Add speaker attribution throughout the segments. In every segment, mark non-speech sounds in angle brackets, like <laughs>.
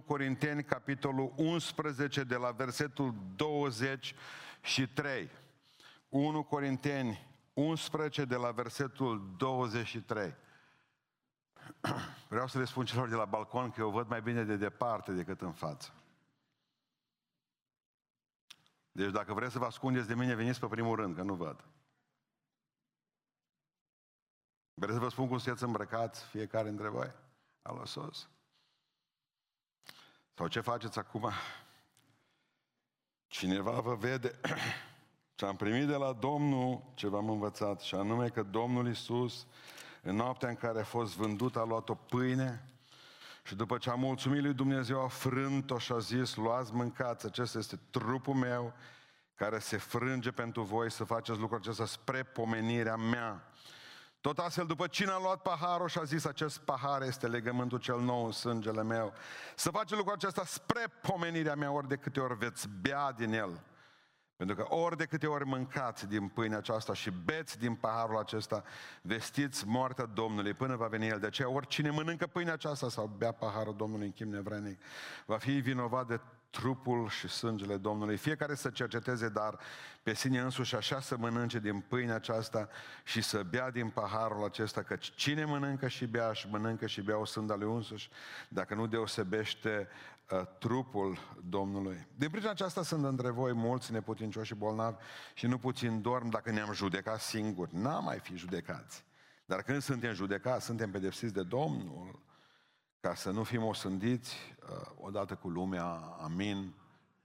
Speaker 1: 1 Corinteni, capitolul 11, de la versetul 23. 1 Corinteni 11, de la versetul 23. Vreau să le spun celor de la balcon că eu văd mai bine de departe decât în față. Deci dacă vreți să vă ascundeți de mine, veniți pe primul rând, că nu văd. Vreți să vă spun cum sunteți îmbrăcați fiecare dintre voi? Alo sos. Sau ce faceți acum? Cineva vă vede <clears throat> ce am primit de la Domnul ce v-am învățat și anume că Domnul Isus în noaptea în care a fost vândut a luat o pâine și după ce a mulțumit lui Dumnezeu a frânt-o și a zis luați mâncați, acesta este trupul meu care se frânge pentru voi să faceți lucrul acesta spre pomenirea mea. Tot astfel, după cine a luat paharul și a zis, acest pahar este legământul cel nou în sângele meu. Să faceți lucrul acesta spre pomenirea mea, ori de câte ori veți bea din el. Pentru că ori de câte ori mâncați din pâinea aceasta și beți din paharul acesta, vestiți moartea Domnului până va veni El. De aceea oricine mănâncă pâinea aceasta sau bea paharul Domnului în chim nevrenic, va fi vinovat de trupul și sângele Domnului. Fiecare să cerceteze, dar pe sine însuși așa să mănânce din pâinea aceasta și să bea din paharul acesta, că cine mănâncă și bea și mănâncă și bea o sânda lui însuși, dacă nu deosebește uh, trupul Domnului. Din pricina aceasta sunt între voi mulți neputincioși și bolnavi și nu puțin dorm dacă ne-am judecat singuri. N-am mai fi judecați. Dar când suntem judecați, suntem pedepsiți de Domnul ca să nu fim osândiți uh, odată cu lumea, amin,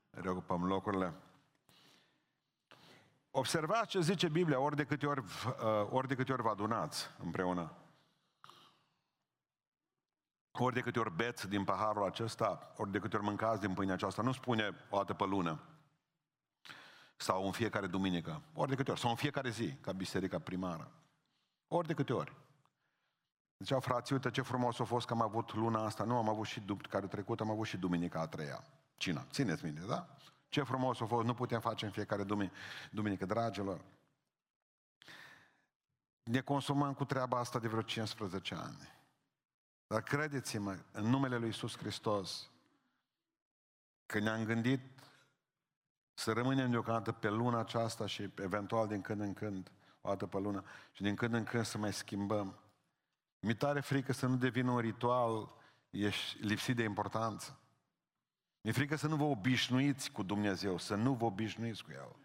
Speaker 1: reocupăm locurile. Observați ce zice Biblia ori de câte ori, uh, ori, de câte ori vă adunați împreună. Ori de câte ori beți din paharul acesta, ori de câte ori mâncați din pâinea aceasta, nu spune o dată pe lună sau în fiecare duminică, ori de câte ori, sau în fiecare zi, ca biserica primară. Ori de câte ori. Ziceau frații, uite ce frumos a fost că am avut luna asta, nu am avut și care trecut, am avut și duminica a treia. Cina, țineți minte, da? Ce frumos a fost, nu putem face în fiecare duminică, duminică dragilor. Ne consumăm cu treaba asta de vreo 15 ani. Dar credeți-mă, în numele Lui Iisus Hristos, că ne-am gândit să rămânem deocamdată pe luna aceasta și eventual din când în când, o dată pe lună, și din când în când să mai schimbăm. Mi tare frică să nu devină un ritual ești lipsit de importanță. Mi-e frică să nu vă obișnuiți cu Dumnezeu, să nu vă obișnuiți cu El.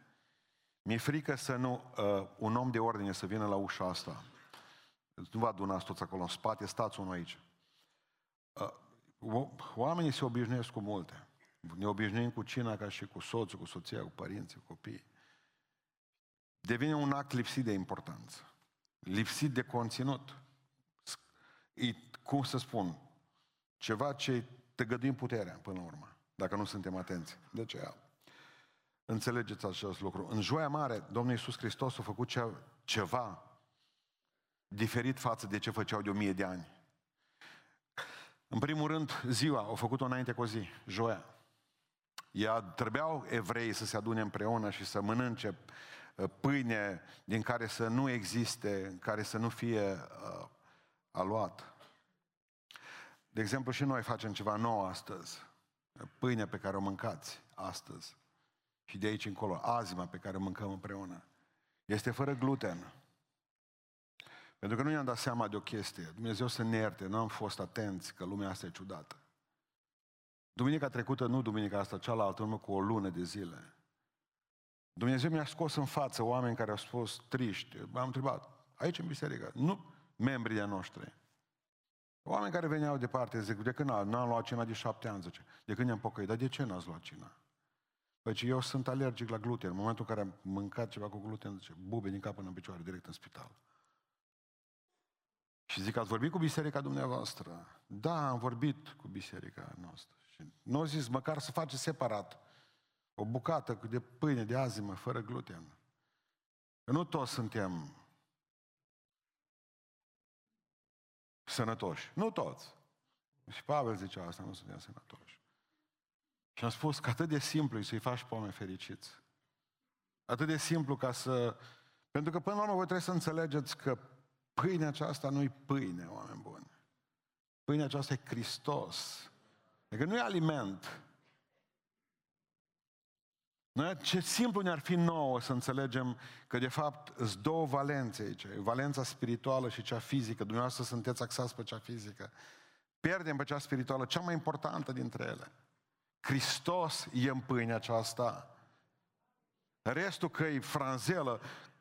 Speaker 1: Mi-e frică să nu, uh, un om de ordine să vină la ușa asta. Nu vă adunați toți acolo în spate, stați unul aici. Uh, oamenii se obișnuiesc cu multe. Ne obișnuim cu cina ca și cu soțul, cu soția, cu părinții, cu copiii. Devine un act lipsit de importanță. Lipsit de conținut e, cum să spun, ceva ce te gădim puterea până la urmă, dacă nu suntem atenți. De ce? Înțelegeți acest lucru. În Joia Mare, Domnul Iisus Hristos a făcut ceva diferit față de ce făceau de o mie de ani. În primul rând, ziua, au făcut-o înainte cu o zi, joia. Ea trebuiau evrei să se adune împreună și să mănânce uh, pâine din care să nu existe, în care să nu fie uh, a luat. De exemplu, și noi facem ceva nou astăzi. Pâinea pe care o mâncați astăzi și de aici încolo, azima pe care o mâncăm împreună, este fără gluten. Pentru că nu i-am dat seama de o chestie. Dumnezeu să ne ierte, nu am fost atenți că lumea asta e ciudată. Duminica trecută, nu duminica asta, cealaltă, urmă cu o lună de zile. Dumnezeu mi-a scos în față oameni care au spus triști. M-am întrebat, aici în biserică, nu, membrii de noștri. Oameni care veneau departe, zic, de când n-am luat cina de șapte ani, zice. De când ne-am pocăit, dar de ce n-ați luat cina? Păi ce eu sunt alergic la gluten. În momentul în care am mâncat ceva cu gluten, zice, bube din cap până în picioare, direct în spital. Și zic, ați vorbit cu biserica dumneavoastră? Da, am vorbit cu biserica noastră. Și nu au zis, măcar să face separat o bucată de pâine de azimă, fără gluten. Că nu toți suntem sănătoși. Nu toți. Și Pavel zicea asta, nu suntem sănătoși. Și am spus că atât de simplu e să-i faci pe oameni fericiți. Atât de simplu ca să... Pentru că până la urmă voi trebuie să înțelegeți că pâinea aceasta nu e pâine, oameni buni. Pâinea aceasta e Hristos. Adică nu e aliment. Noi, ce simplu ne-ar fi nouă să înțelegem că de fapt sunt două valențe aici. Valența spirituală și cea fizică. Dumneavoastră sunteți axați pe cea fizică. Pierdem pe cea spirituală, cea mai importantă dintre ele. Hristos e în pâinea aceasta. Restul că e franzelă.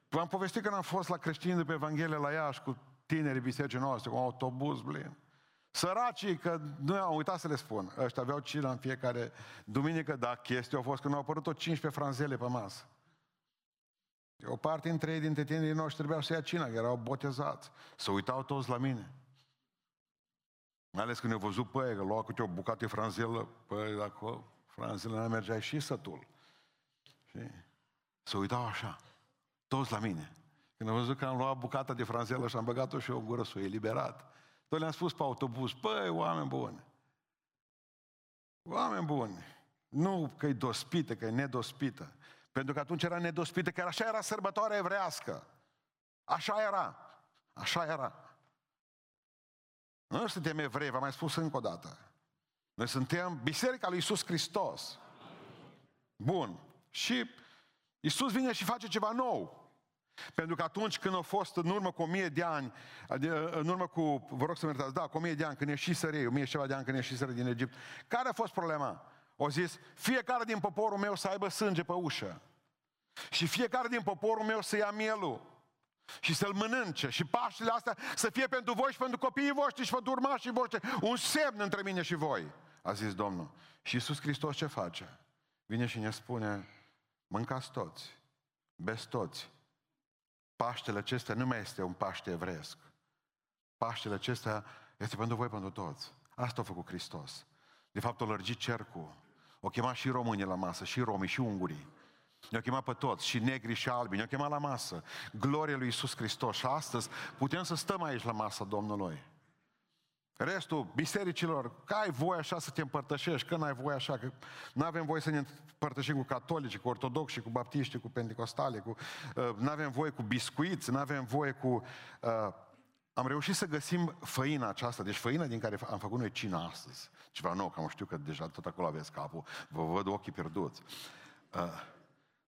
Speaker 1: V-am povestit când am fost la creștini de pe Evanghelie la Iași cu tinerii bisericii noastre, cu un autobuz, blin. Săracii, că nu am uitat să le spun, ăștia aveau cina în fiecare duminică, dar chestia a fost că nu au apărut tot 15 franzele pe masă. O parte dintre ei, dintre tinerii noștri, trebuiau să ia cina, că erau botezați. Să uitau toți la mine. Mai ales când ne-au văzut pe ei, că luau câte o bucată de franzelă, păi dacă franzelă nu mergea și sătul. Și să uitau așa, toți la mine. Când am văzut că am luat bucata de franzelă și am băgat-o și o gură să o eliberat. Tot le-am spus pe autobuz, păi, oameni buni, oameni buni, nu că e dospită, că e nedospită. Pentru că atunci era nedospită, că așa era sărbătoarea evrească. Așa era. Așa era. Noi nu suntem evrei, v-am mai spus încă o dată. Noi suntem Biserica lui Isus Hristos. Bun. Și Isus vine și face ceva nou. Pentru că atunci când a fost în urmă cu o mie de ani, în urmă cu, vă rog să mă iertați, da, cu o mie de ani, când ieșiseră ei, o mie și ceva de ani când ieșiseră din Egipt, care a fost problema? O zis, fiecare din poporul meu să aibă sânge pe ușă. Și fiecare din poporul meu să ia mielul și să-l mănânce. Și Paștele astea să fie pentru voi și pentru copiii voștri și pentru urmașii voștri. Un semn între mine și voi, a zis Domnul. Și Iisus Hristos ce face? Vine și ne spune, mâncați toți, beți toți. Paștele acesta nu mai este un Paște evresc. Paștele acesta este pentru voi, pentru toți. Asta a făcut Hristos. De fapt, o lărgit cercul. O chema și românii la masă, și romii, și ungurii. Ne-au chemat pe toți, și negri și albi, ne-au chemat la masă. Gloria lui Isus Hristos. Și astăzi putem să stăm aici la masa Domnului. Restul bisericilor, că ai voie așa să te împărtășești, că n-ai voie așa, că nu avem voie să ne împărtășim cu catolici, cu ortodoxi, cu baptiști, cu pentecostale, cu, uh, nu avem voie cu biscuiți, nu avem voie cu... Uh, am reușit să găsim făina aceasta, deci făina din care am făcut noi cina astăzi. Ceva nou, că am știu că deja tot acolo aveți capul, vă văd ochii pierduți. Uh,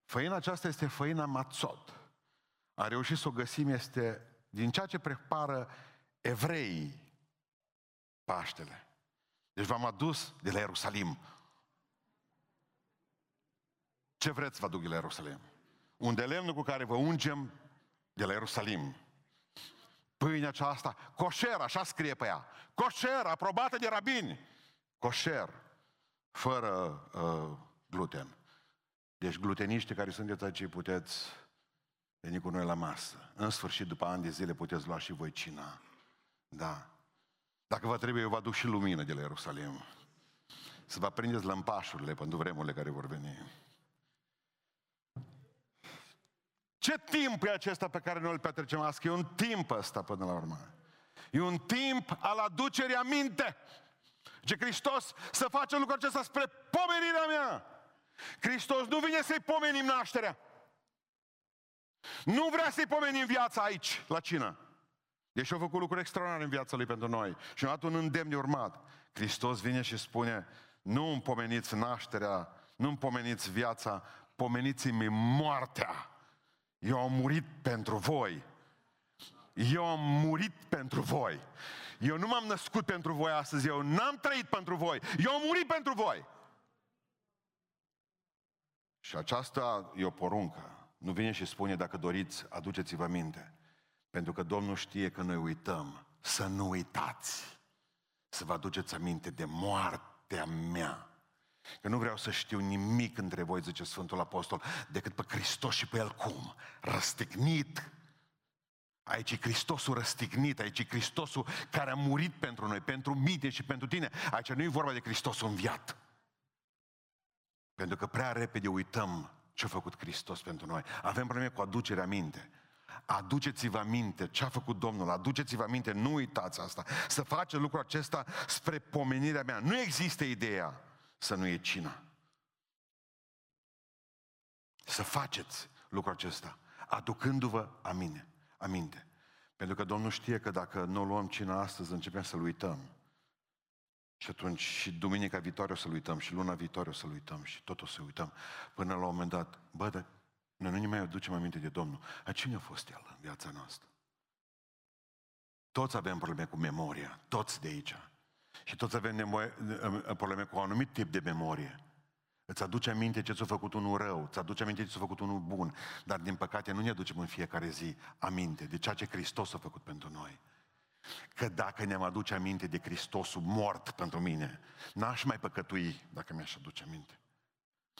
Speaker 1: făina aceasta este făina mațot. Am reușit să o găsim, este din ceea ce prepară evreii Paștele. Deci v-am adus de la Ierusalim. Ce vreți vă aduc de la Ierusalim? Un de lemnul cu care vă ungem de la Ierusalim. Pâinea aceasta, coșer, așa scrie pe ea. Coșer, aprobată de rabini. Coșer, fără uh, gluten. Deci gluteniștii care sunteți aici puteți veni cu noi la masă. În sfârșit, după ani de zile, puteți lua și voi cina. Da. Dacă vă trebuie, eu vă aduc și lumină de la Ierusalim. Să vă prindeți lămpașurile pentru vremurile care vor veni. Ce timp e acesta pe care noi îl petrecem astăzi? E un timp ăsta până la urmă. E un timp al aducerii aminte. Ce Hristos să face lucrul acesta spre pomenirea mea. Hristos nu vine să-i pomenim nașterea. Nu vrea să-i pomenim viața aici, la cină. Deși a făcut lucruri extraordinare în viața lui pentru noi și a dat un îndemn de urmat. Hristos vine și spune, nu îmi pomeniți nașterea, nu îmi pomeniți viața, pomeniți-mi moartea. Eu am murit pentru voi. Eu am murit pentru voi. Eu nu m-am născut pentru voi astăzi, eu n-am trăit pentru voi. Eu am murit pentru voi. Și aceasta e o poruncă. Nu vine și spune, dacă doriți, aduceți-vă minte. Pentru că Domnul știe că noi uităm. Să nu uitați. Să vă aduceți aminte de moartea mea. Că nu vreau să știu nimic între voi, zice Sfântul Apostol, decât pe Hristos și pe El cum? Răstignit. Aici e Hristosul răstignit, aici e Hristosul care a murit pentru noi, pentru mine și pentru tine. Aici nu e vorba de Hristosul înviat. Pentru că prea repede uităm ce a făcut Hristos pentru noi. Avem probleme cu aducerea minte. Aduceți-vă aminte ce a făcut Domnul, aduceți-vă aminte, nu uitați asta. Să faceți lucrul acesta spre pomenirea mea. Nu există ideea să nu e cina. Să faceți lucrul acesta, aducându-vă amine, aminte. Pentru că Domnul știe că dacă nu luăm cina astăzi, începem să-L uităm. Și atunci și duminica viitoare o să-l uităm, și luna viitoare o să-l uităm, și tot o să uităm. Până la un moment dat, bă, dar noi nu ne mai aducem aminte de Domnul. A cine a fost El în viața noastră? Toți avem probleme cu memoria, toți de aici. Și toți avem nevoie, probleme cu un anumit tip de memorie. Îți aduce aminte ce ți-a făcut unul rău, îți aduce aminte ce ți-a făcut unul bun, dar din păcate nu ne aducem în fiecare zi aminte de ceea ce Hristos a făcut pentru noi. Că dacă ne-am aduce aminte de Hristosul mort pentru mine, n-aș mai păcătui dacă mi-aș aduce aminte.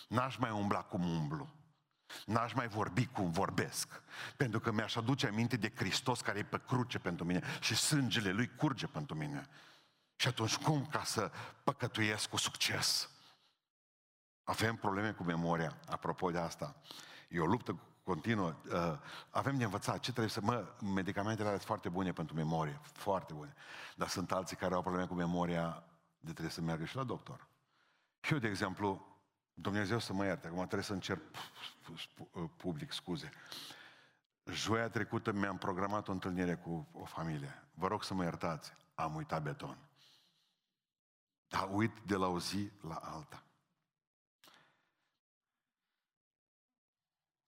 Speaker 1: N-aș mai umbla cum umblu. N-aș mai vorbi cum vorbesc. Pentru că mi-aș aduce aminte de Hristos care e pe cruce pentru mine și sângele Lui curge pentru mine. Și atunci cum ca să păcătuiesc cu succes? Avem probleme cu memoria, apropo de asta. E o luptă continuă. Uh, avem de învățat ce trebuie să... Mă, medicamentele alea sunt foarte bune pentru memorie, foarte bune. Dar sunt alții care au probleme cu memoria de trebuie să meargă și la doctor. Și eu, de exemplu, Dumnezeu să mă ierte, acum trebuie să încerc public scuze. Joia trecută mi-am programat o întâlnire cu o familie. Vă rog să mă iertați, am uitat beton. Dar uit de la o zi la alta.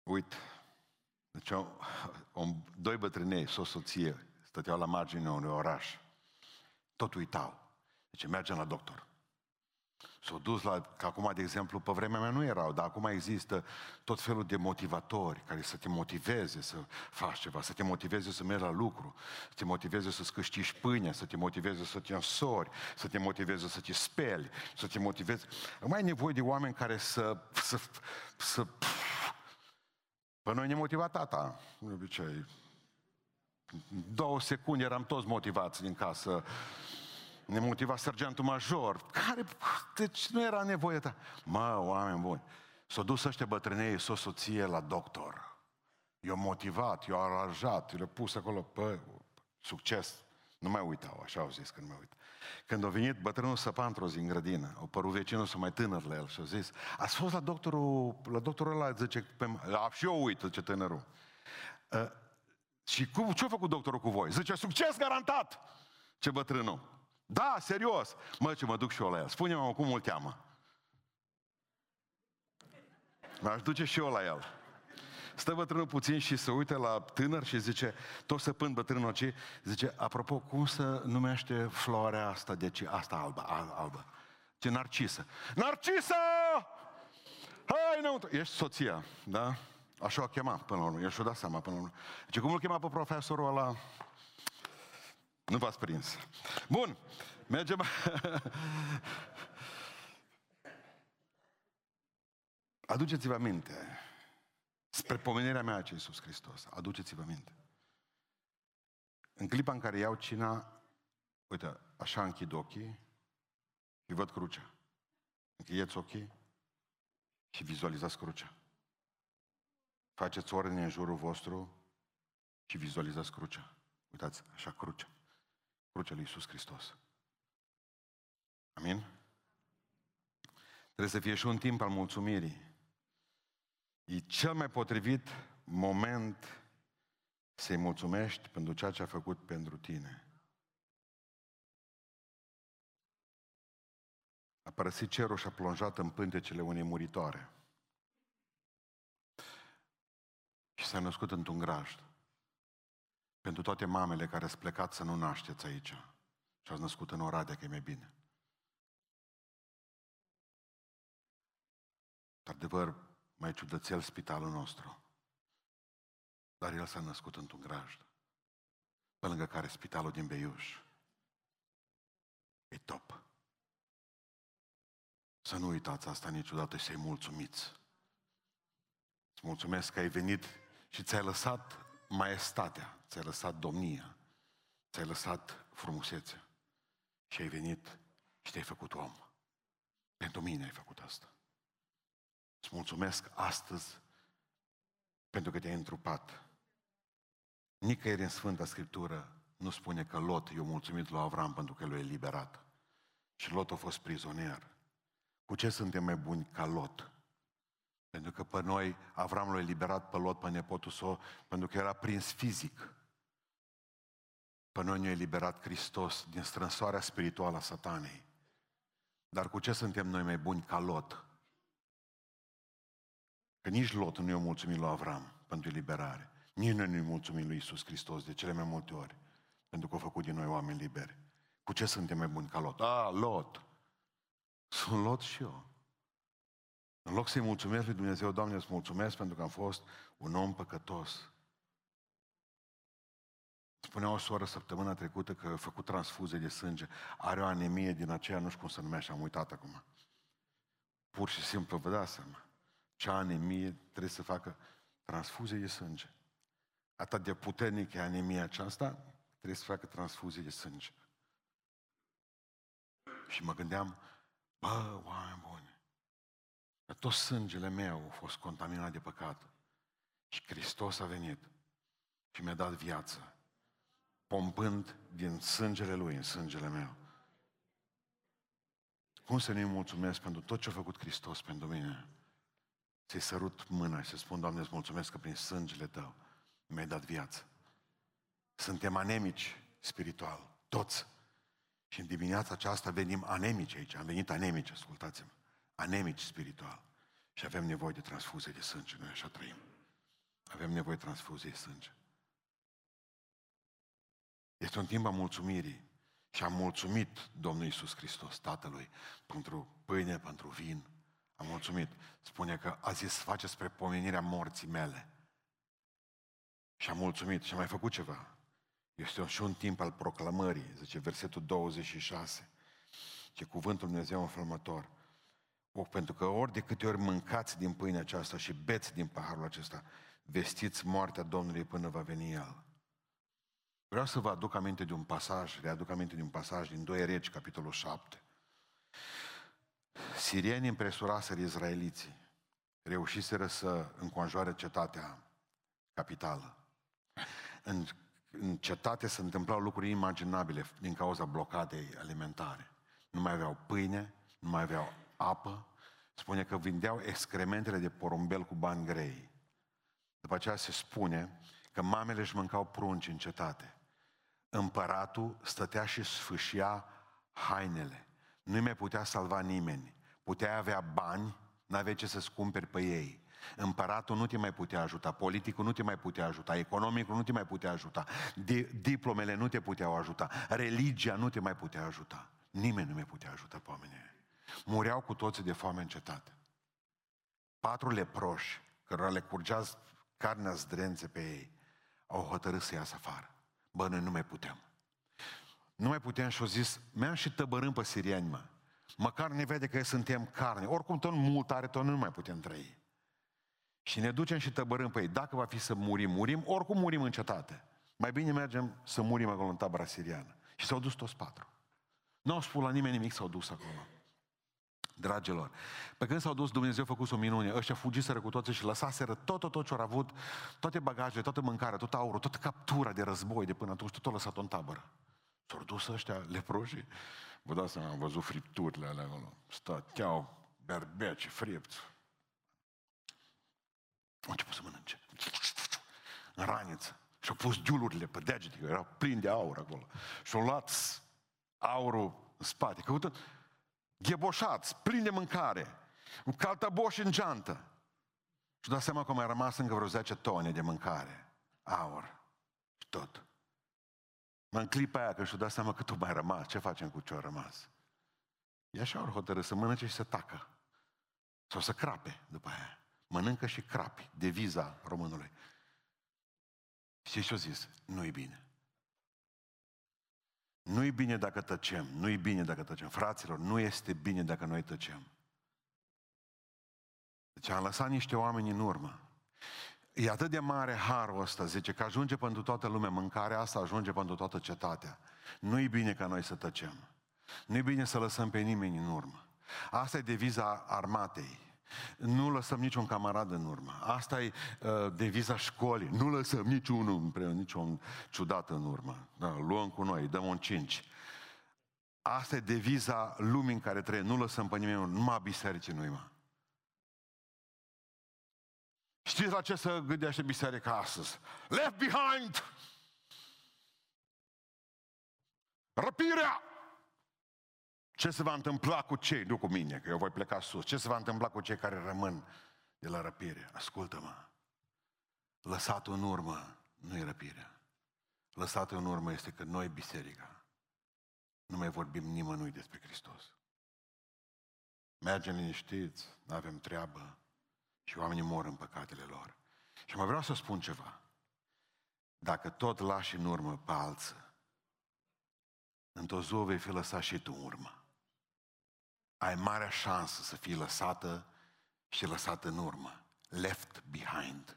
Speaker 1: Uit. Deci, o, o, doi bătrânei, o soție, stăteau la marginea unui oraș. Tot uitau. Deci mergem la doctor. S-au dus la, că acum, de exemplu, pe vremea mea nu erau, dar acum există tot felul de motivatori care să te motiveze să faci ceva, să te motiveze să mergi la lucru, să te motiveze să-ți câștigi pâine, să te motiveze să te însori, să te motiveze să te speli, să te motiveze... Mai ai nevoie de oameni care să... să, să pe noi ne motiva tata, de obicei. Două secunde eram toți motivați din casă ne motiva sergentul major, care, deci nu era nevoie ta. Mă, oameni buni, s-au dus ăștia bătrânei, s-o soție la doctor. I-au motivat, i-au aranjat, i-au pus acolo, pe succes. Nu mai uitau, așa au zis că nu mai uit. Când a venit bătrânul săpa într-o zi în grădină, o părut vecinul să mai tânăr la el și a zis, ați fost la doctorul, la doctorul ăla, zice, pe, la, și eu uit, zice tânărul. Uh, și cum, ce a făcut doctorul cu voi? Zice, succes garantat! Ce bătrânul? Da, serios. Mă, ce mă duc și eu la el. Spune-mă cum îl cheamă. M-aș duce și eu la el. Stă bătrânul puțin și se uită la tânăr și zice, tot săpând bătrânul ce, zice, apropo, cum se numește floarea asta, deci asta albă, albă? Ce narcisă. Narcisă! Hai înăuntru! Ești soția, da? Așa o chema până la urmă, eu și-o dat seama până la urmă. Deci cum îl chema pe profesorul ăla? Nu v-ați prins. Bun, mergem. Aduceți-vă aminte. Spre pomenirea mea ce Iisus Hristos. Aduceți-vă aminte. În clipa în care iau cina, uite, așa închid ochii și văd crucea. Închideți ochii și vizualizați crucea. Faceți ordine în jurul vostru și vizualizați crucea. Uitați, așa crucea crucea lui Iisus Hristos. Amin? Trebuie să fie și un timp al mulțumirii. E cel mai potrivit moment să-i mulțumești pentru ceea ce a făcut pentru tine. A părăsit cerul și a plonjat în pântecele unei muritoare. Și s-a născut într-un grajd. Pentru toate mamele care ați plecat să nu nașteți aici și ați născut în Oradea, că e mai bine. Adevăr, mai ciudățel spitalul nostru. Dar el s-a născut într-un grajd. Pe lângă care spitalul din Beiuș. E top. Să nu uitați asta niciodată și să-i mulțumiți. Îți mulțumesc că ai venit și ți-ai lăsat maestatea, ți-ai lăsat domnia, ți-ai lăsat frumusețea și ai venit și te-ai făcut om. Pentru mine ai făcut asta. Îți mulțumesc astăzi pentru că te-ai întrupat. Nicăieri în Sfânta Scriptură nu spune că Lot i-a mulțumit lui Avram pentru că l-a eliberat. Și Lot a fost prizonier. Cu ce suntem mai buni ca Lot? Pentru că pe noi Avram l-a eliberat pe Lot, pe nepotul său, pentru că era prins fizic. Pe noi ne-a eliberat Hristos din strânsoarea spirituală a satanei. Dar cu ce suntem noi mai buni ca Lot? Că nici Lot nu i-a mulțumit lui Avram pentru eliberare. Nici noi nu-i mulțumim lui Isus Hristos de cele mai multe ori. Pentru că a făcut din noi oameni liberi. Cu ce suntem mai buni ca Lot? A, Lot! Sunt Lot și eu. În loc să-i mulțumesc lui Dumnezeu, Doamne, îți mulțumesc pentru că am fost un om păcătos. Spunea o soră săptămâna trecută că a făcut transfuzie de sânge. Are o anemie din aceea, nu știu cum se numește, am uitat acum. Pur și simplu, vă dați seama. Ce anemie trebuie să facă transfuzie de sânge. Atât de puternic e anemia aceasta, trebuie să facă transfuzie de sânge. Și mă gândeam, bă, oameni buni, că tot sângele meu a fost contaminat de păcat. Și Hristos a venit și mi-a dat viață pompând din sângele Lui în sângele meu. Cum să nu-i mulțumesc pentru tot ce a făcut Hristos pentru mine? Să-i sărut mâna și să spun, Doamne, îți mulțumesc că prin sângele Tău mi-ai dat viață. Suntem anemici spiritual, toți. Și în dimineața aceasta venim anemici aici. Am venit anemici, ascultați-mă. Anemici spiritual. Și avem nevoie de transfuzie de sânge. Noi așa trăim. Avem nevoie de transfuzie de sânge. Este un timp a mulțumirii. Și am mulțumit Domnul Iisus Hristos, Tatălui, pentru pâine, pentru vin. Am mulțumit. Spune că a zis, face spre pomenirea morții mele. Și am mulțumit și am mai făcut ceva. Este și un timp al proclamării, zice versetul 26. Ce cuvântul Dumnezeu înflămător. O, pentru că ori de câte ori mâncați din pâinea aceasta și beți din paharul acesta, vestiți moartea Domnului până va veni El. Vreau să vă aduc aminte de un pasaj, readuc aminte de un pasaj din 2 Regi, capitolul 7. Sirienii împresuraseră izraeliții, reușiseră să înconjoare cetatea capitală. În, în cetate se întâmplau lucruri imaginabile din cauza blocadei alimentare. Nu mai aveau pâine, nu mai aveau apă. Spune că vindeau excrementele de porumbel cu bani grei. După aceea se spune că mamele își mâncau prunci în cetate împăratul stătea și sfâșia hainele. Nu mai putea salva nimeni. Putea avea bani, n-avea ce să-ți cumperi pe ei. Împăratul nu te mai putea ajuta, politicul nu te mai putea ajuta, economicul nu te mai putea ajuta, diplomele nu te puteau ajuta, religia nu te mai putea ajuta. Nimeni nu mai putea ajuta pe oamenii. Mureau cu toții de foame în cetate. Patru leproși, cărora le curgea carnea zdrențe pe ei, au hotărât să iasă afară. Bă, noi nu mai putem. Nu mai putem și au zis, mi-am și tăbărâm pe siriani, mă. Măcar ne vede că suntem carne. Oricum tot mult are, tot nu mai putem trăi. Și ne ducem și tăbărâm pe ei. Dacă va fi să murim, murim, oricum murim în cetate. Mai bine mergem să murim acolo în tabăra siriană. Și s-au dus toți patru. Nu au spus la nimeni nimic, s-au dus acolo. Dragilor, pe când s-au dus, Dumnezeu a făcut o minune. Ăștia fugiseră cu toții și lăsaseră tot, tot, tot ce au avut, toate bagajele, toată mâncarea, tot aurul, toată captura de război de până atunci, tot au lăsat în tabără. S-au dus ăștia leproșii. Vă dați seama, am văzut fripturile alea acolo. Stăteau berbeci, fripți. Au început să mănânce. În raniță. Și-au pus giulurile pe degete, că erau plini de aur acolo. Și-au luat aurul în spate. Căută, gheboșați, plini de mâncare, cu caltaboși în geantă. Și dați seama că mai rămas încă vreo 10 tone de mâncare, aur și tot. Mă în clipa aia că și-o dat seama că tu mai rămas, ce facem cu ce-a rămas? E așa ori hotărâ să mănânce și să tacă. Sau să crape după aia. Mănâncă și crapi, deviza românului. Și ce-o zis? Nu-i bine. Nu-i bine dacă tăcem, nu-i bine dacă tăcem. Fraților, nu este bine dacă noi tăcem. Deci am lăsat niște oameni în urmă. E atât de mare harul ăsta, zice, că ajunge pentru toată lumea, mâncarea asta ajunge pentru toată cetatea. Nu-i bine ca noi să tăcem. Nu-i bine să lăsăm pe nimeni în urmă. Asta e deviza armatei. Nu lăsăm niciun camarad în urmă. Asta e uh, deviza școlii. Nu lăsăm niciunul împreună, niciun ciudat în urmă. Da, luăm cu noi, dăm un cinci. Asta e deviza lumii în care trăim. Nu lăsăm pe nimeni, numai biserici nu mă. Știți la ce să gândește biserica astăzi? Left behind! Răpirea! Ce se va întâmpla cu cei, nu cu mine, că eu voi pleca sus, ce se va întâmpla cu cei care rămân de la răpire? Ascultă-mă, lăsatul în urmă nu e răpirea. Lăsatul în urmă este că noi, biserica, nu mai vorbim nimănui despre Hristos. Mergem liniștiți, nu avem treabă și oamenii mor în păcatele lor. Și mai vreau să spun ceva. Dacă tot lași în urmă pe alță, într-o zi vei fi lăsat și tu în urmă. Ai marea șansă să fii lăsată și lăsată în urmă. Left behind.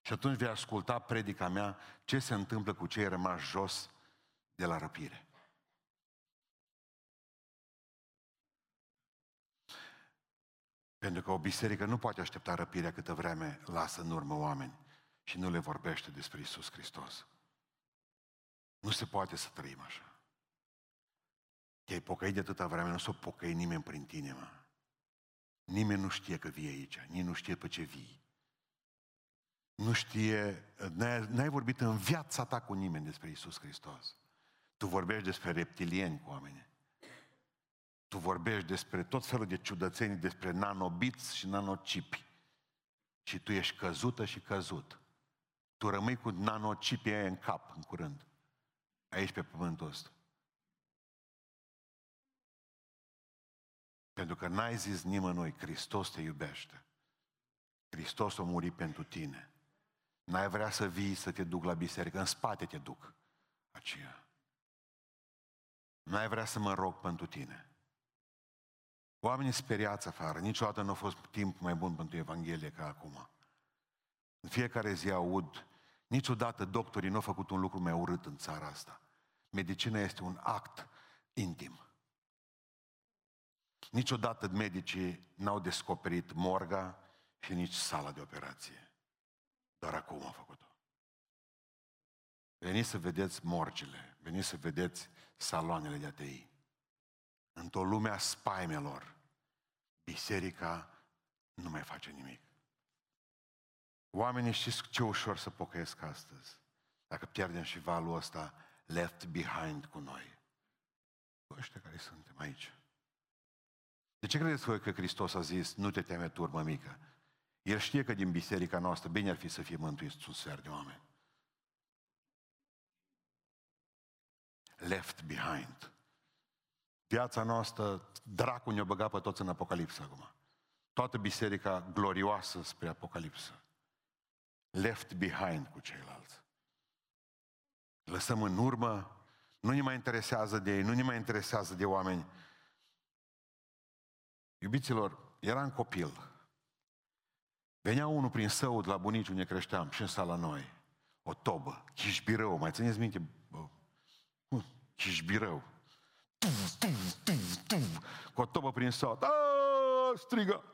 Speaker 1: Și atunci vei asculta predica mea ce se întâmplă cu cei rămași jos de la răpire. Pentru că o biserică nu poate aștepta răpirea câtă vreme lasă în urmă oameni și nu le vorbește despre Isus Hristos. Nu se poate să trăim așa. Te-ai pocăit de atâta vreme, nu s-o pocăi nimeni prin tine, mă. Nimeni nu știe că vii aici, nici nu știe pe ce vii. Nu știe, n-ai, n-ai vorbit în viața ta cu nimeni despre Isus Hristos. Tu vorbești despre reptilieni cu oameni. Tu vorbești despre tot felul de ciudățenii, despre nanobiți și nanocipi. Și tu ești căzută și căzut. Tu rămâi cu nanocipii aia în cap în curând. Aici pe pământul ăsta. Pentru că n-ai zis nimănui, Hristos te iubește. Hristos a murit pentru tine. N-ai vrea să vii să te duc la biserică, în spate te duc. Aceea. N-ai vrea să mă rog pentru tine. Oamenii speriați afară. Niciodată nu a fost timp mai bun pentru Evanghelie ca acum. În fiecare zi aud, niciodată doctorii nu au făcut un lucru mai urât în țara asta. Medicina este un act intim. Niciodată medicii n-au descoperit morga și nici sala de operație. Doar acum a făcut-o. Veniți să vedeți morgile, veniți să vedeți saloanele de atei. Într-o lume a spaimelor, biserica nu mai face nimic. Oamenii știți ce ușor să pocăiesc astăzi. Dacă pierdem și valul ăsta left behind cu noi. Cu ăștia care suntem aici. De ce credeți voi că Hristos a zis, nu te teme turmă mică? El știe că din biserica noastră bine ar fi să fie mântuiți un sfert de oameni. Left behind. Viața noastră, dracul ne-a băgat pe toți în Apocalipsă acum. Toată biserica glorioasă spre Apocalipsă. Left behind cu ceilalți. Lăsăm în urmă, nu ne mai interesează de ei, nu ne mai interesează de oameni. Iubiților, eram copil. Venea unul prin săud la bunici unde creșteam și în sala noi. O tobă, chișbirău, mai țineți minte? Chișbirău. Cu o tobă prin sat. Aaaa, strigă!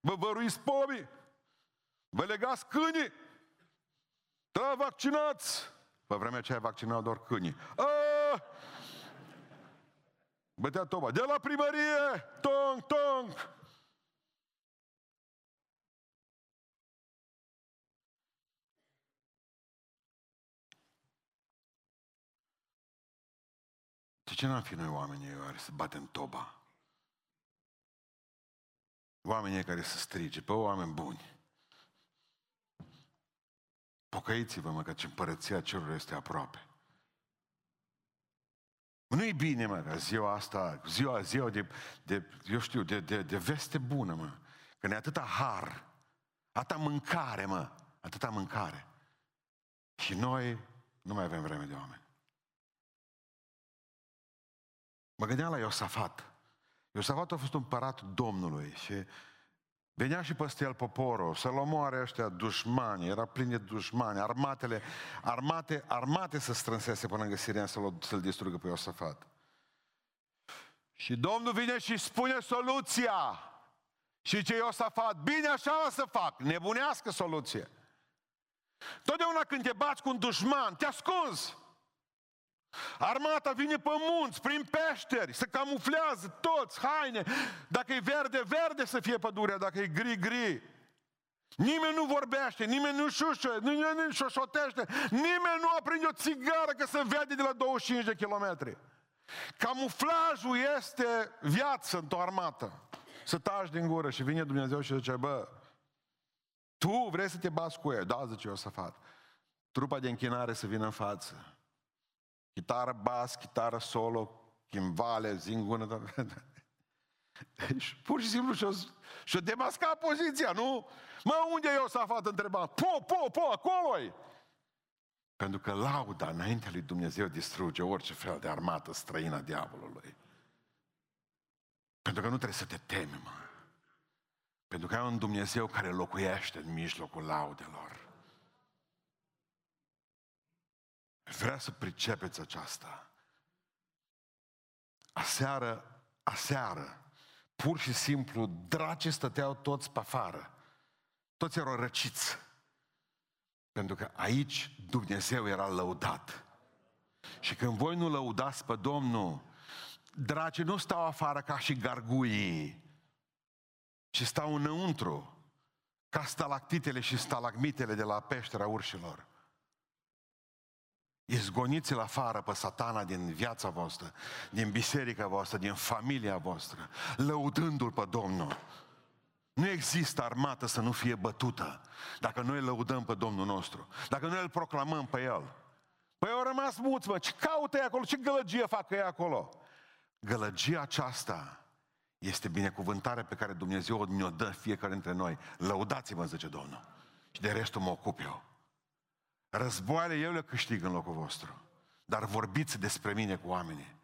Speaker 1: Vă văruiți pomii! Vă legați câinii! Da, vaccinați! Pe vremea aceea vaccinau doar câinii. Aaaa! Bătea toba. De la primărie! Tong, tong! De ce n-am fi noi oamenii care să batem toba? Oamenii care să strige, pe oameni buni. Pocăiți-vă, mă, că împărăția celor este aproape. Nu e bine, mă, că ziua asta, ziua, ziua de, de eu știu, de, de, de veste bună, mă. Că ne atâta har, atâta mâncare, mă, atâta mâncare. Și noi nu mai avem vreme de oameni. Mă gândeam la Iosafat. Iosafat a fost un împărat Domnului și venea și peste el poporul, să-l omoare ăștia dușmani, era plin de dușmani, armatele, armate, armate să strânsese până în Sirian să-l, să-l distrugă pe Iosafat. Și Domnul vine și spune soluția. Și ce Iosafat, bine așa o să fac, nebunească soluție. Totdeauna când te bați cu un dușman, te ascunzi. Armata vine pe munți, prin peșteri, se camuflează toți, haine. Dacă e verde, verde să fie pădurea, dacă e gri, gri. Nimeni nu vorbește, nimeni nu șușă, nimeni nu șoșotește, nimeni nu aprinde o țigară că se vede de la 25 de kilometri. Camuflajul este viață într-o armată. Să taci din gură și vine Dumnezeu și zice, bă, tu vrei să te bați cu ea? Da, zice eu să fac. Trupa de închinare să vină în față. Chitară bas, chitară solo, chimbale, zingură. Deci, pur și simplu și-o, și-o demasca poziția, nu? Mă, unde e eu să fac întreba? Po, po, po, acolo -i. Pentru că lauda înaintea lui Dumnezeu distruge orice fel de armată străină a diavolului. Pentru că nu trebuie să te temi, mă. Pentru că ai un Dumnezeu care locuiește în mijlocul laudelor. Vrea să pricepeți aceasta. Aseară, aseară, pur și simplu, draci stăteau toți pe afară. Toți erau răciți. Pentru că aici Dumnezeu era lăudat. Și când voi nu lăudați pe Domnul, dragi nu stau afară ca și garguii, ci stau înăuntru, ca stalactitele și stalagmitele de la peștera urșilor. Izgoniți-l afară pe satana din viața voastră, din biserica voastră, din familia voastră, lăudându-l pe Domnul. Nu există armată să nu fie bătută dacă noi lăudăm pe Domnul nostru, dacă noi îl proclamăm pe El. Păi au rămas muți, mă, ce caută acolo, ce gălăgie fac ei acolo? Gălăgia aceasta este binecuvântarea pe care Dumnezeu ne-o dă fiecare dintre noi. Lăudați-mă, zice Domnul. Și de restul mă ocup eu. Războaiele eu le câștig în locul vostru. Dar vorbiți despre mine cu oamenii.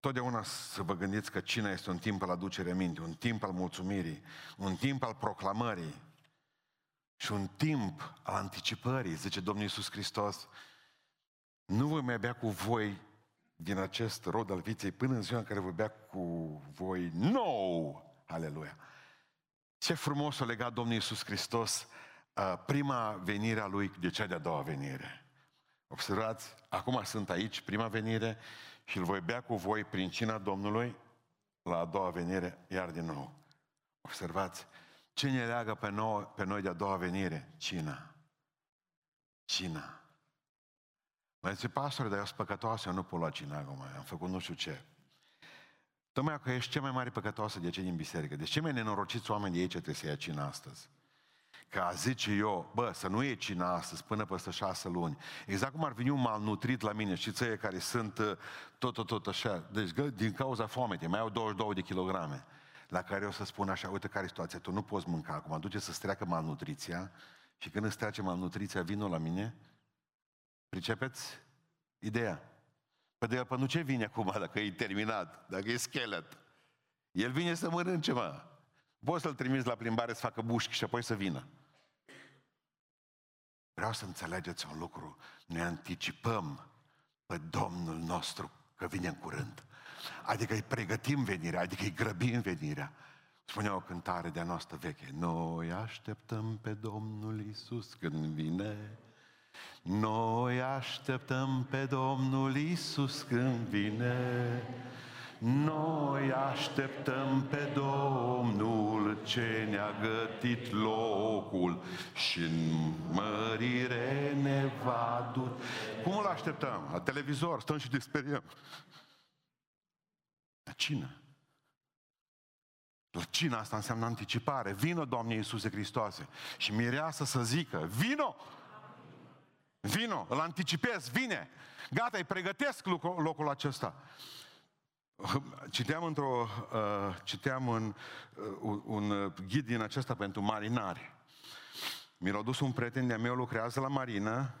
Speaker 1: Totdeauna să vă gândiți că cina este un timp al aducerii minte, un timp al mulțumirii, un timp al proclamării și un timp al anticipării, zice Domnul Iisus Hristos. Nu voi mai bea cu voi din acest rod al viței până în ziua în care voi bea cu voi nou. Aleluia! Ce frumos a legat Domnul Iisus Hristos prima venire a Lui de cea de-a doua venire. Observați, acum sunt aici, prima venire, și îl voi bea cu voi prin cina Domnului la a doua venire, iar din nou. Observați, ce ne leagă pe, nou, pe noi de a doua venire? Cina. Cina. Mă zice, pastore, dar eu sunt păcătoasă, eu nu pot lua cina acum, am făcut nu știu ce. Tocmai că ești cea mai mare păcătoasă de cei din biserică. Deci cei mai nenorociți oameni de aici trebuie să ia cina astăzi. Ca zice eu, bă, să nu iei cina astăzi până peste șase luni. Exact cum ar veni un malnutrit la mine, și țăie care sunt uh, tot, tot, tot așa. Deci, din cauza foametei, mai au 22 de kilograme. La care o să spun așa, uite care e situația, tu nu poți mânca acum, duce să-ți treacă malnutriția și când îți trece malnutriția, vină la mine. Pricepeți ideea? Păi de el, păi nu ce vine acum <laughs> dacă e terminat, dacă e schelet? El vine să mănânce, mă. Poți să-l trimiți la plimbare să facă bușchi și apoi să vină. Vreau să înțelegeți un lucru. Ne anticipăm pe Domnul nostru că vine în curând. Adică îi pregătim venirea, adică îi grăbim venirea. Spunea o cântare de-a noastră veche. Noi așteptăm pe Domnul Isus când vine. Noi așteptăm pe Domnul Isus când vine. Noi așteptăm pe Domnul ce ne-a gătit locul și în mărire ne va duce. Cum îl așteptăm? La televizor, stăm și disperiem. La cină. Doar cina asta înseamnă anticipare. Vino, Doamne Iisuse Hristoase. Și mireasă să zică, vino! Vino, îl anticipez, vine. Gata, îi pregătesc locul, locul acesta. <laughs> Citeam într-o, uh, citeam în, uh, un ghid din acesta pentru marinari. Mi l-a dus un prieten de-a meu, lucrează la marină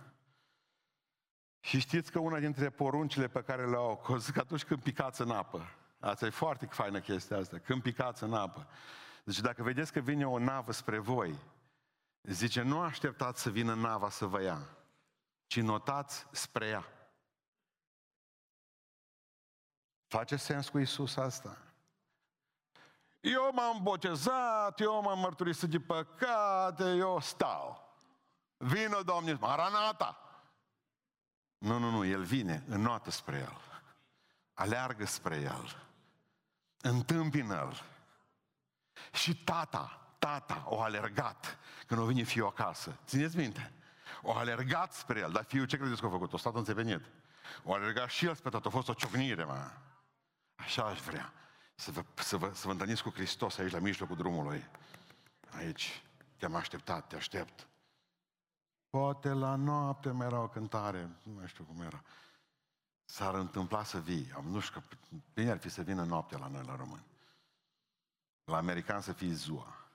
Speaker 1: și știți că una dintre poruncile pe care le au, că zic atunci când picați în apă, asta e foarte faină chestia asta, când picați în apă. Deci dacă vedeți că vine o navă spre voi, zice, nu așteptați să vină nava să vă ia, ci notați spre ea. Face sens cu Isus asta? Eu m-am botezat, eu m-am mărturisit de păcate, eu stau. Vină, Doamne, Maranata! Nu, nu, nu, El vine, înnoată spre El. Aleargă spre El. Întâmpină-L. Și tata, tata, o alergat când o vine fiul acasă. Țineți minte? O alergat spre El. Dar fiul ce credeți că a făcut? O stat înțepenit. O alergat și el spre tot, a fost o ciocnire, mă. Așa aș vrea. Să vă, să, vă, să vă întâlniți cu Hristos aici, la mijlocul drumului. Aici. Te-am așteptat, te aștept. Poate la noapte mai era o cântare, nu mai știu cum era. S-ar întâmpla să vii. Am, nu știu, că bine ar fi să vină noaptea la noi, la români. La american să fie ziua.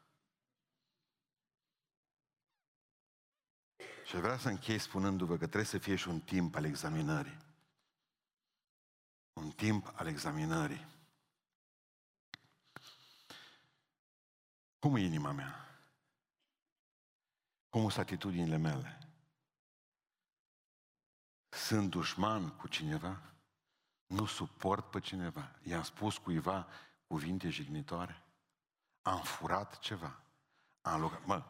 Speaker 1: Și vreau să închei spunându-vă că trebuie să fie și un timp al examinării. Un timp al examinării. Cum e inima mea? Cum sunt atitudinile mele? Sunt dușman cu cineva? Nu suport pe cineva? I-am spus cuiva cuvinte jignitoare? Am furat ceva? Am lucrat? Mă,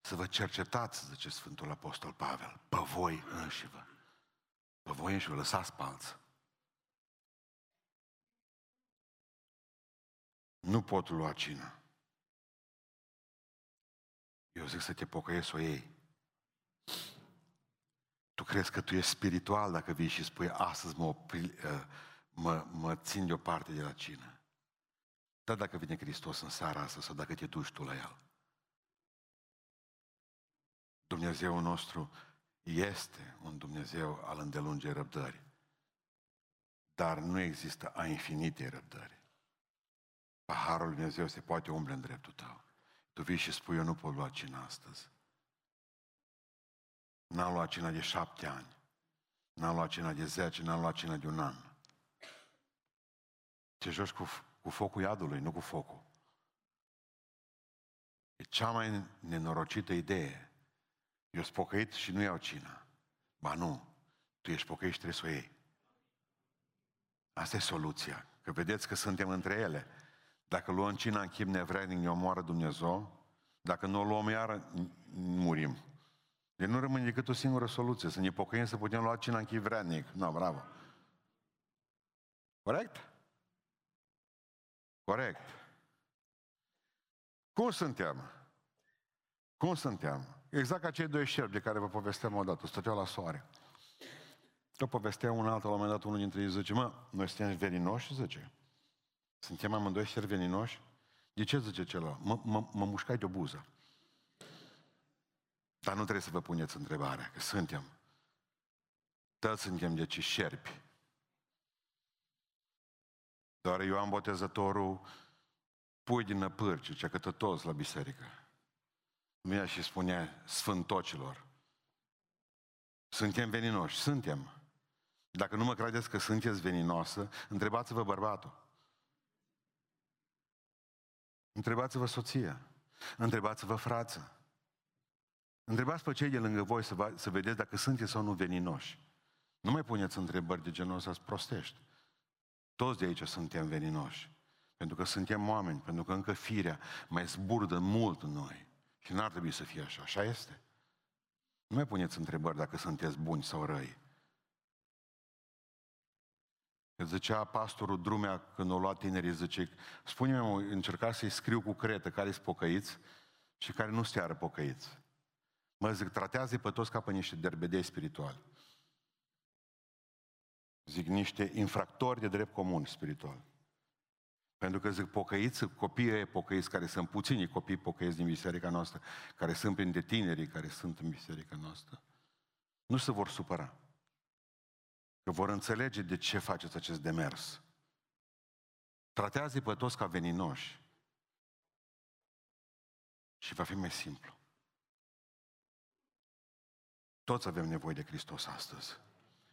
Speaker 1: să vă cercetați, zice Sfântul Apostol Pavel, pe voi înșivă. Pe voi înșivă, lăsați pe alții. Nu pot lua cină. Eu zic să te pocăiesc o ei. Tu crezi că tu ești spiritual dacă vii și spui astăzi mă, opri, uh, mă, mă țin de parte de la cină. Dar dacă vine Hristos în seara asta sau dacă te duci tu la El. Dumnezeu nostru este un Dumnezeu al îndelungei răbdări. Dar nu există a infinite răbdări. Paharul Lui Dumnezeu se poate umble în dreptul tău. Tu vii și spui, eu nu pot lua cina astăzi. N-am luat cina de șapte ani. N-am luat cina de zece, n-am luat cina de un an. Te joci cu, cu focul iadului, nu cu focul. E cea mai nenorocită idee. Eu sunt pocăit și nu iau cina. Ba nu, tu ești pocăit și trebuie să o iei. Asta e soluția. Că vedeți că suntem între ele. Dacă luăm cina în chip nevrednic, ne omoară Dumnezeu. Dacă nu o luăm iară, murim. Deci nu rămâne decât o singură soluție, să ne pocăim să putem lua cina în chip vrednic. No, bravo. Corect? Corect. Cum suntem? Cum suntem? Exact ca cei doi șerpi de care vă povesteam odată, stăteau la soare. Că povestea un alt, la un moment dat, unul dintre ei zice, mă, noi suntem veninoși, zice. Suntem amândoi șerpi veninoși? De ce zice celălalt? Mă, mă, mă mușcai de o buză. Dar nu trebuie să vă puneți întrebarea, că suntem. Toți suntem de ce șerpi. Doar Ioan Botezătorul pui din năpârci, ce că toți la biserică. Venea și spunea sfântocilor, suntem veninoși, suntem. Dacă nu mă credeți că sunteți veninoasă, întrebați-vă bărbatul. Întrebați-vă soția. Întrebați-vă frață. Întrebați pe cei de lângă voi să, va, să vedeți dacă sunteți sau nu veninoși. Nu mai puneți întrebări de genul ăsta, prostești. Toți de aici suntem veninoși. Pentru că suntem oameni, pentru că încă firea mai zburdă mult în noi. Și n-ar trebui să fie așa. Așa este. Nu mai puneți întrebări dacă sunteți buni sau răi. Că zicea pastorul Drumea când o luat tinerii, zice, spune-mi, încerca să-i scriu cu cretă care sunt pocăiți și care nu steară pocăiți. Mă zic, tratează pe toți ca pe niște derbedei spirituali. Zic, niște infractori de drept comun spiritual. Pentru că zic, pocăiți, copiii pocăiți, care sunt puțini copii pocăiți din biserica noastră, care sunt printre tinerii care sunt în biserica noastră, nu se vor supăra. Că vor înțelege de ce faceți acest demers. Tratează-i pe toți ca veninoși. Și va fi mai simplu. Toți avem nevoie de Hristos astăzi.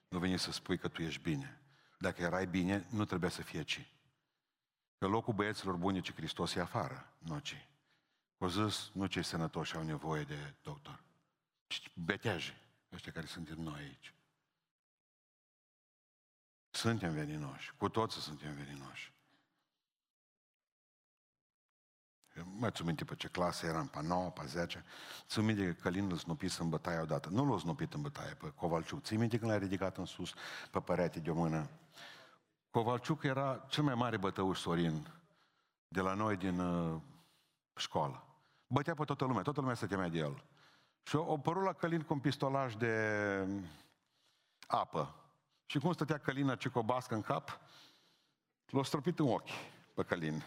Speaker 1: Nu veni să spui că tu ești bine. Dacă erai bine, nu trebuia să fie ci. Că locul băieților buni ce Hristos e afară, nu ci. O zis, nu cei sănătoși au nevoie de doctor, ci beteaji, ăștia care suntem noi aici. Suntem veninoși, cu toții suntem veninoși. Mai țin minte pe ce clasă eram, pe 9, pe 10. Țin minte că Călin îl snupit în bătaie odată. Nu l-a snupit în bătaie pe Covalciuc. Țin minte când l-a ridicat în sus pe părete de o mână. Covalciuc era cel mai mare bătăuș Sorin de la noi din uh, școală. Bătea pe toată lumea, toată lumea se temea de el. Și o părut la Călin cu un pistolaj de apă. Și cum stătea Călina Cicobască în cap, l-a stropit în ochi pe Călin.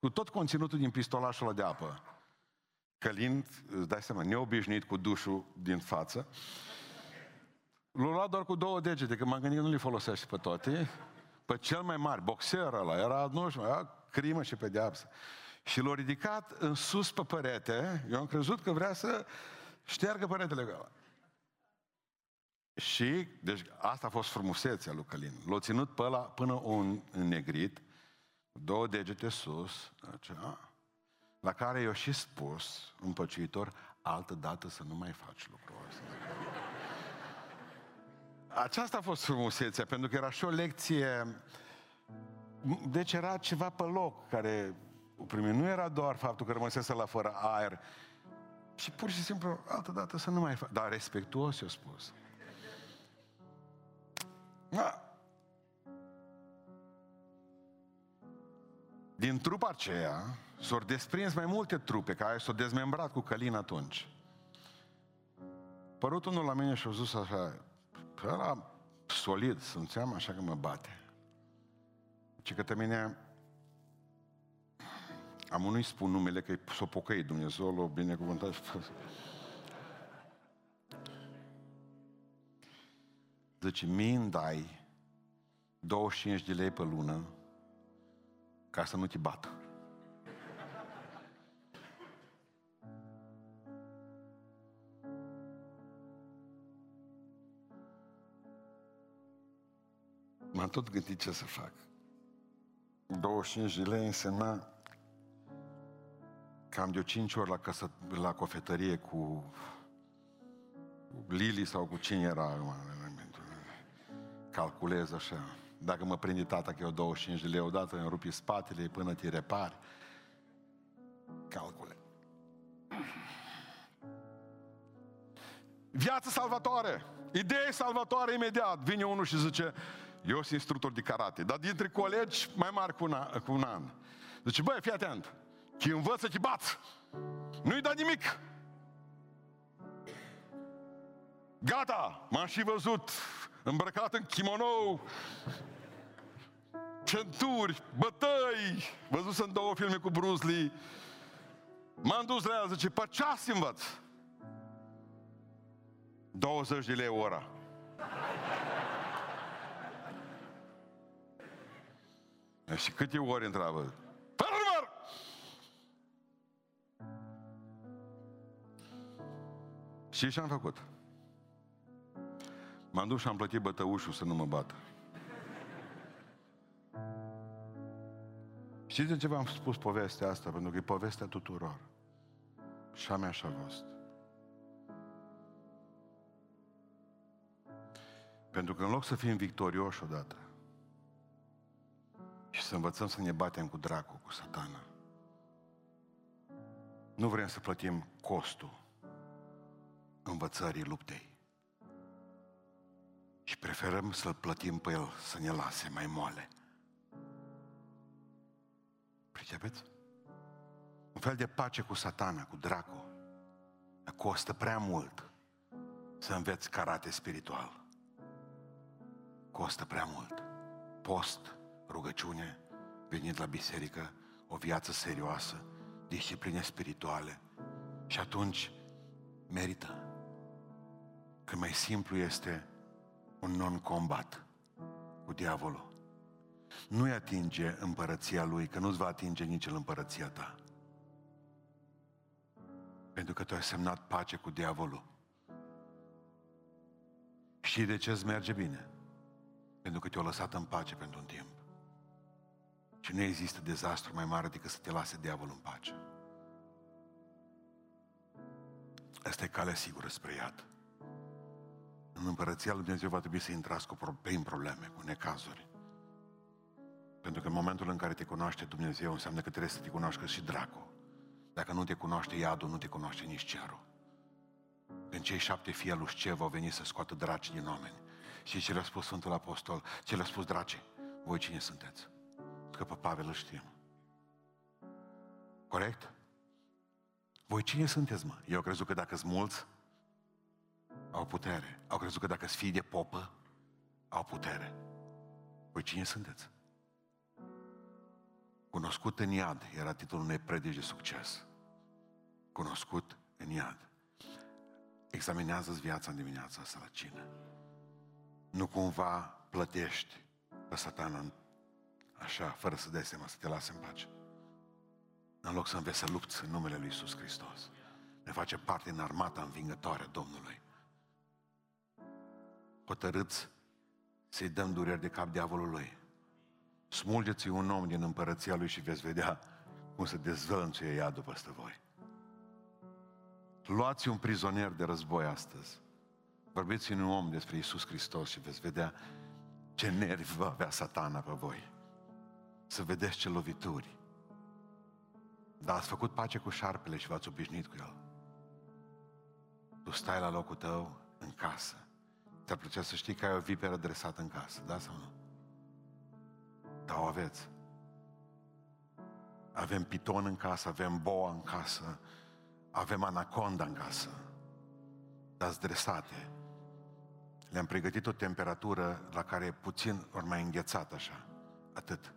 Speaker 1: Cu tot conținutul din pistolașul ăla de apă. Călin, îți dai seama, neobișnuit cu dușul din față, l-a luat doar cu două degete, că m-am gândit că nu le folosește pe toate. Pe cel mai mare, boxer ăla, era, nu știu, era crimă și pedeapsă. Și l-a ridicat în sus pe perete, eu am crezut că vrea să șteargă peretele ăla. Și, deci asta a fost frumusețea lui Călin. L-a ținut pe ăla până un negrit, două degete sus, așa, la care i-a și spus, împăciuitor, altă dată să nu mai faci lucrul ăsta. Aceasta a fost frumusețea, pentru că era și o lecție... Deci era ceva pe loc care o primi. Nu era doar faptul că rămăsese la fără aer, și pur și simplu, altă dată să nu mai fac. Dar respectuos i-a spus. Da. Din trupa aceea s-au desprins mai multe trupe care s-au dezmembrat cu Călin atunci. Părut unul la mine și a zis așa, ăla solid, simțeam așa că mă bate. Și către mine am unui spun numele că s-o pocăi Dumnezeu, l-o binecuvântat și Zice, mie îmi dai 25 de lei pe lună ca să nu te bată. Tot gândit ce să fac. 25 de lei însemna cam de 5 ori la, căsă, la cofetărie cu Lili sau cu cine era, calculez așa. Dacă mă prinde tata că eu 25 de lei odată, îmi rupi spatele până te repari. Calcule. Viață salvatoare. Idee salvatoare imediat. Vine unul și zice, eu sunt instructor de karate, dar dintre colegi mai mari cu un an. Cu un an. Zice, băi, fii atent, că învăță, te bați. Nu-i da nimic. Gata, m-am și văzut îmbrăcat în kimono, centuri, bătăi, văzut în două filme cu Bruce Lee. M-am dus la el, zice, pe ceas învăț. 20 de lei ora. Și câte ori întreabă? Și ce am făcut? M-am dus și am plătit bătăușul să nu mă bată. Știți de ce v-am spus povestea asta? Pentru că e povestea tuturor. Și a mea și-a fost. Pentru că în loc să fim victorioși odată și să învățăm să ne batem cu dracu, cu satana, nu vrem să plătim costul învățării luptei. Și preferăm să-l plătim pe el să ne lase mai moale. Pricepeți? Un fel de pace cu satana, cu dracu. Costă prea mult să înveți karate spiritual. Costă prea mult. Post, rugăciune, venit la biserică, o viață serioasă, discipline spirituale. Și atunci merită. Că mai simplu este un non-combat cu diavolul. Nu-i atinge împărăția lui, că nu-ți va atinge nici el împărăția ta. Pentru că tu ai semnat pace cu diavolul. Și de ce îți merge bine? Pentru că te-a lăsat în pace pentru un timp. Și nu există dezastru mai mare decât să te lase diavolul în pace. Asta e calea sigură spre iad. În împărăția lui Dumnezeu va trebui să intrați cu prin probleme, cu necazuri. Pentru că în momentul în care te cunoaște Dumnezeu, înseamnă că trebuie să te cunoască și dracu. Dacă nu te cunoaște iadul, nu te cunoaște nici cerul. Când cei șapte fii al lui Scev au venit să scoată draci din oameni. Și ce le-a spus Sfântul Apostol? Ce le-a spus draci? Voi cine sunteți? Că pe Pavel îl știm. Corect? Voi cine sunteți, mă? Eu crezut că dacă sunt mulți, au putere. Au crezut că dacă fii de popă, au putere. Păi cine sunteți? Cunoscut în iad era titlul unei predici de succes. Cunoscut în iad. Examinează-ți viața în dimineața asta la cină. Nu cumva plătești pe satana așa, fără să dai seama, să te lase în pace. În loc să înveți să lupți în numele Lui Iisus Hristos. Ne face parte în armata învingătoare a Domnului. Hotărâți să-i dăm dureri de cap diavolului. Smulgeți un om din împărăția lui și veți vedea cum se dezvălânțuie ea după stă voi. Luați un prizonier de război astăzi. Vorbiți un om despre Isus Hristos și veți vedea ce nervi va avea satana pe voi. Să vedeți ce lovituri. Dar ați făcut pace cu șarpele și v-ați obișnuit cu el. Tu stai la locul tău în casă. Ți-ar plăcea să știi că ai o viperă dresată în casă, da sau nu? Da, o aveți. Avem piton în casă, avem boa în casă, avem anaconda în casă. Dar dresate. Le-am pregătit o temperatură la care e puțin ori mai înghețat așa. Atât.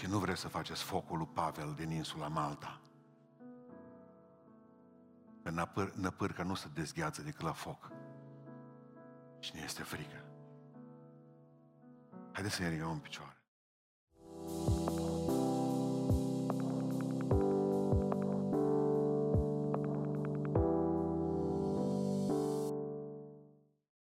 Speaker 1: Și nu vreți să faceți focul lui Pavel din insula Malta. Că năpâr, năpârca nu se dezgheață decât la foc. Și ne este frică. Haideți să ne ridicăm în picioare.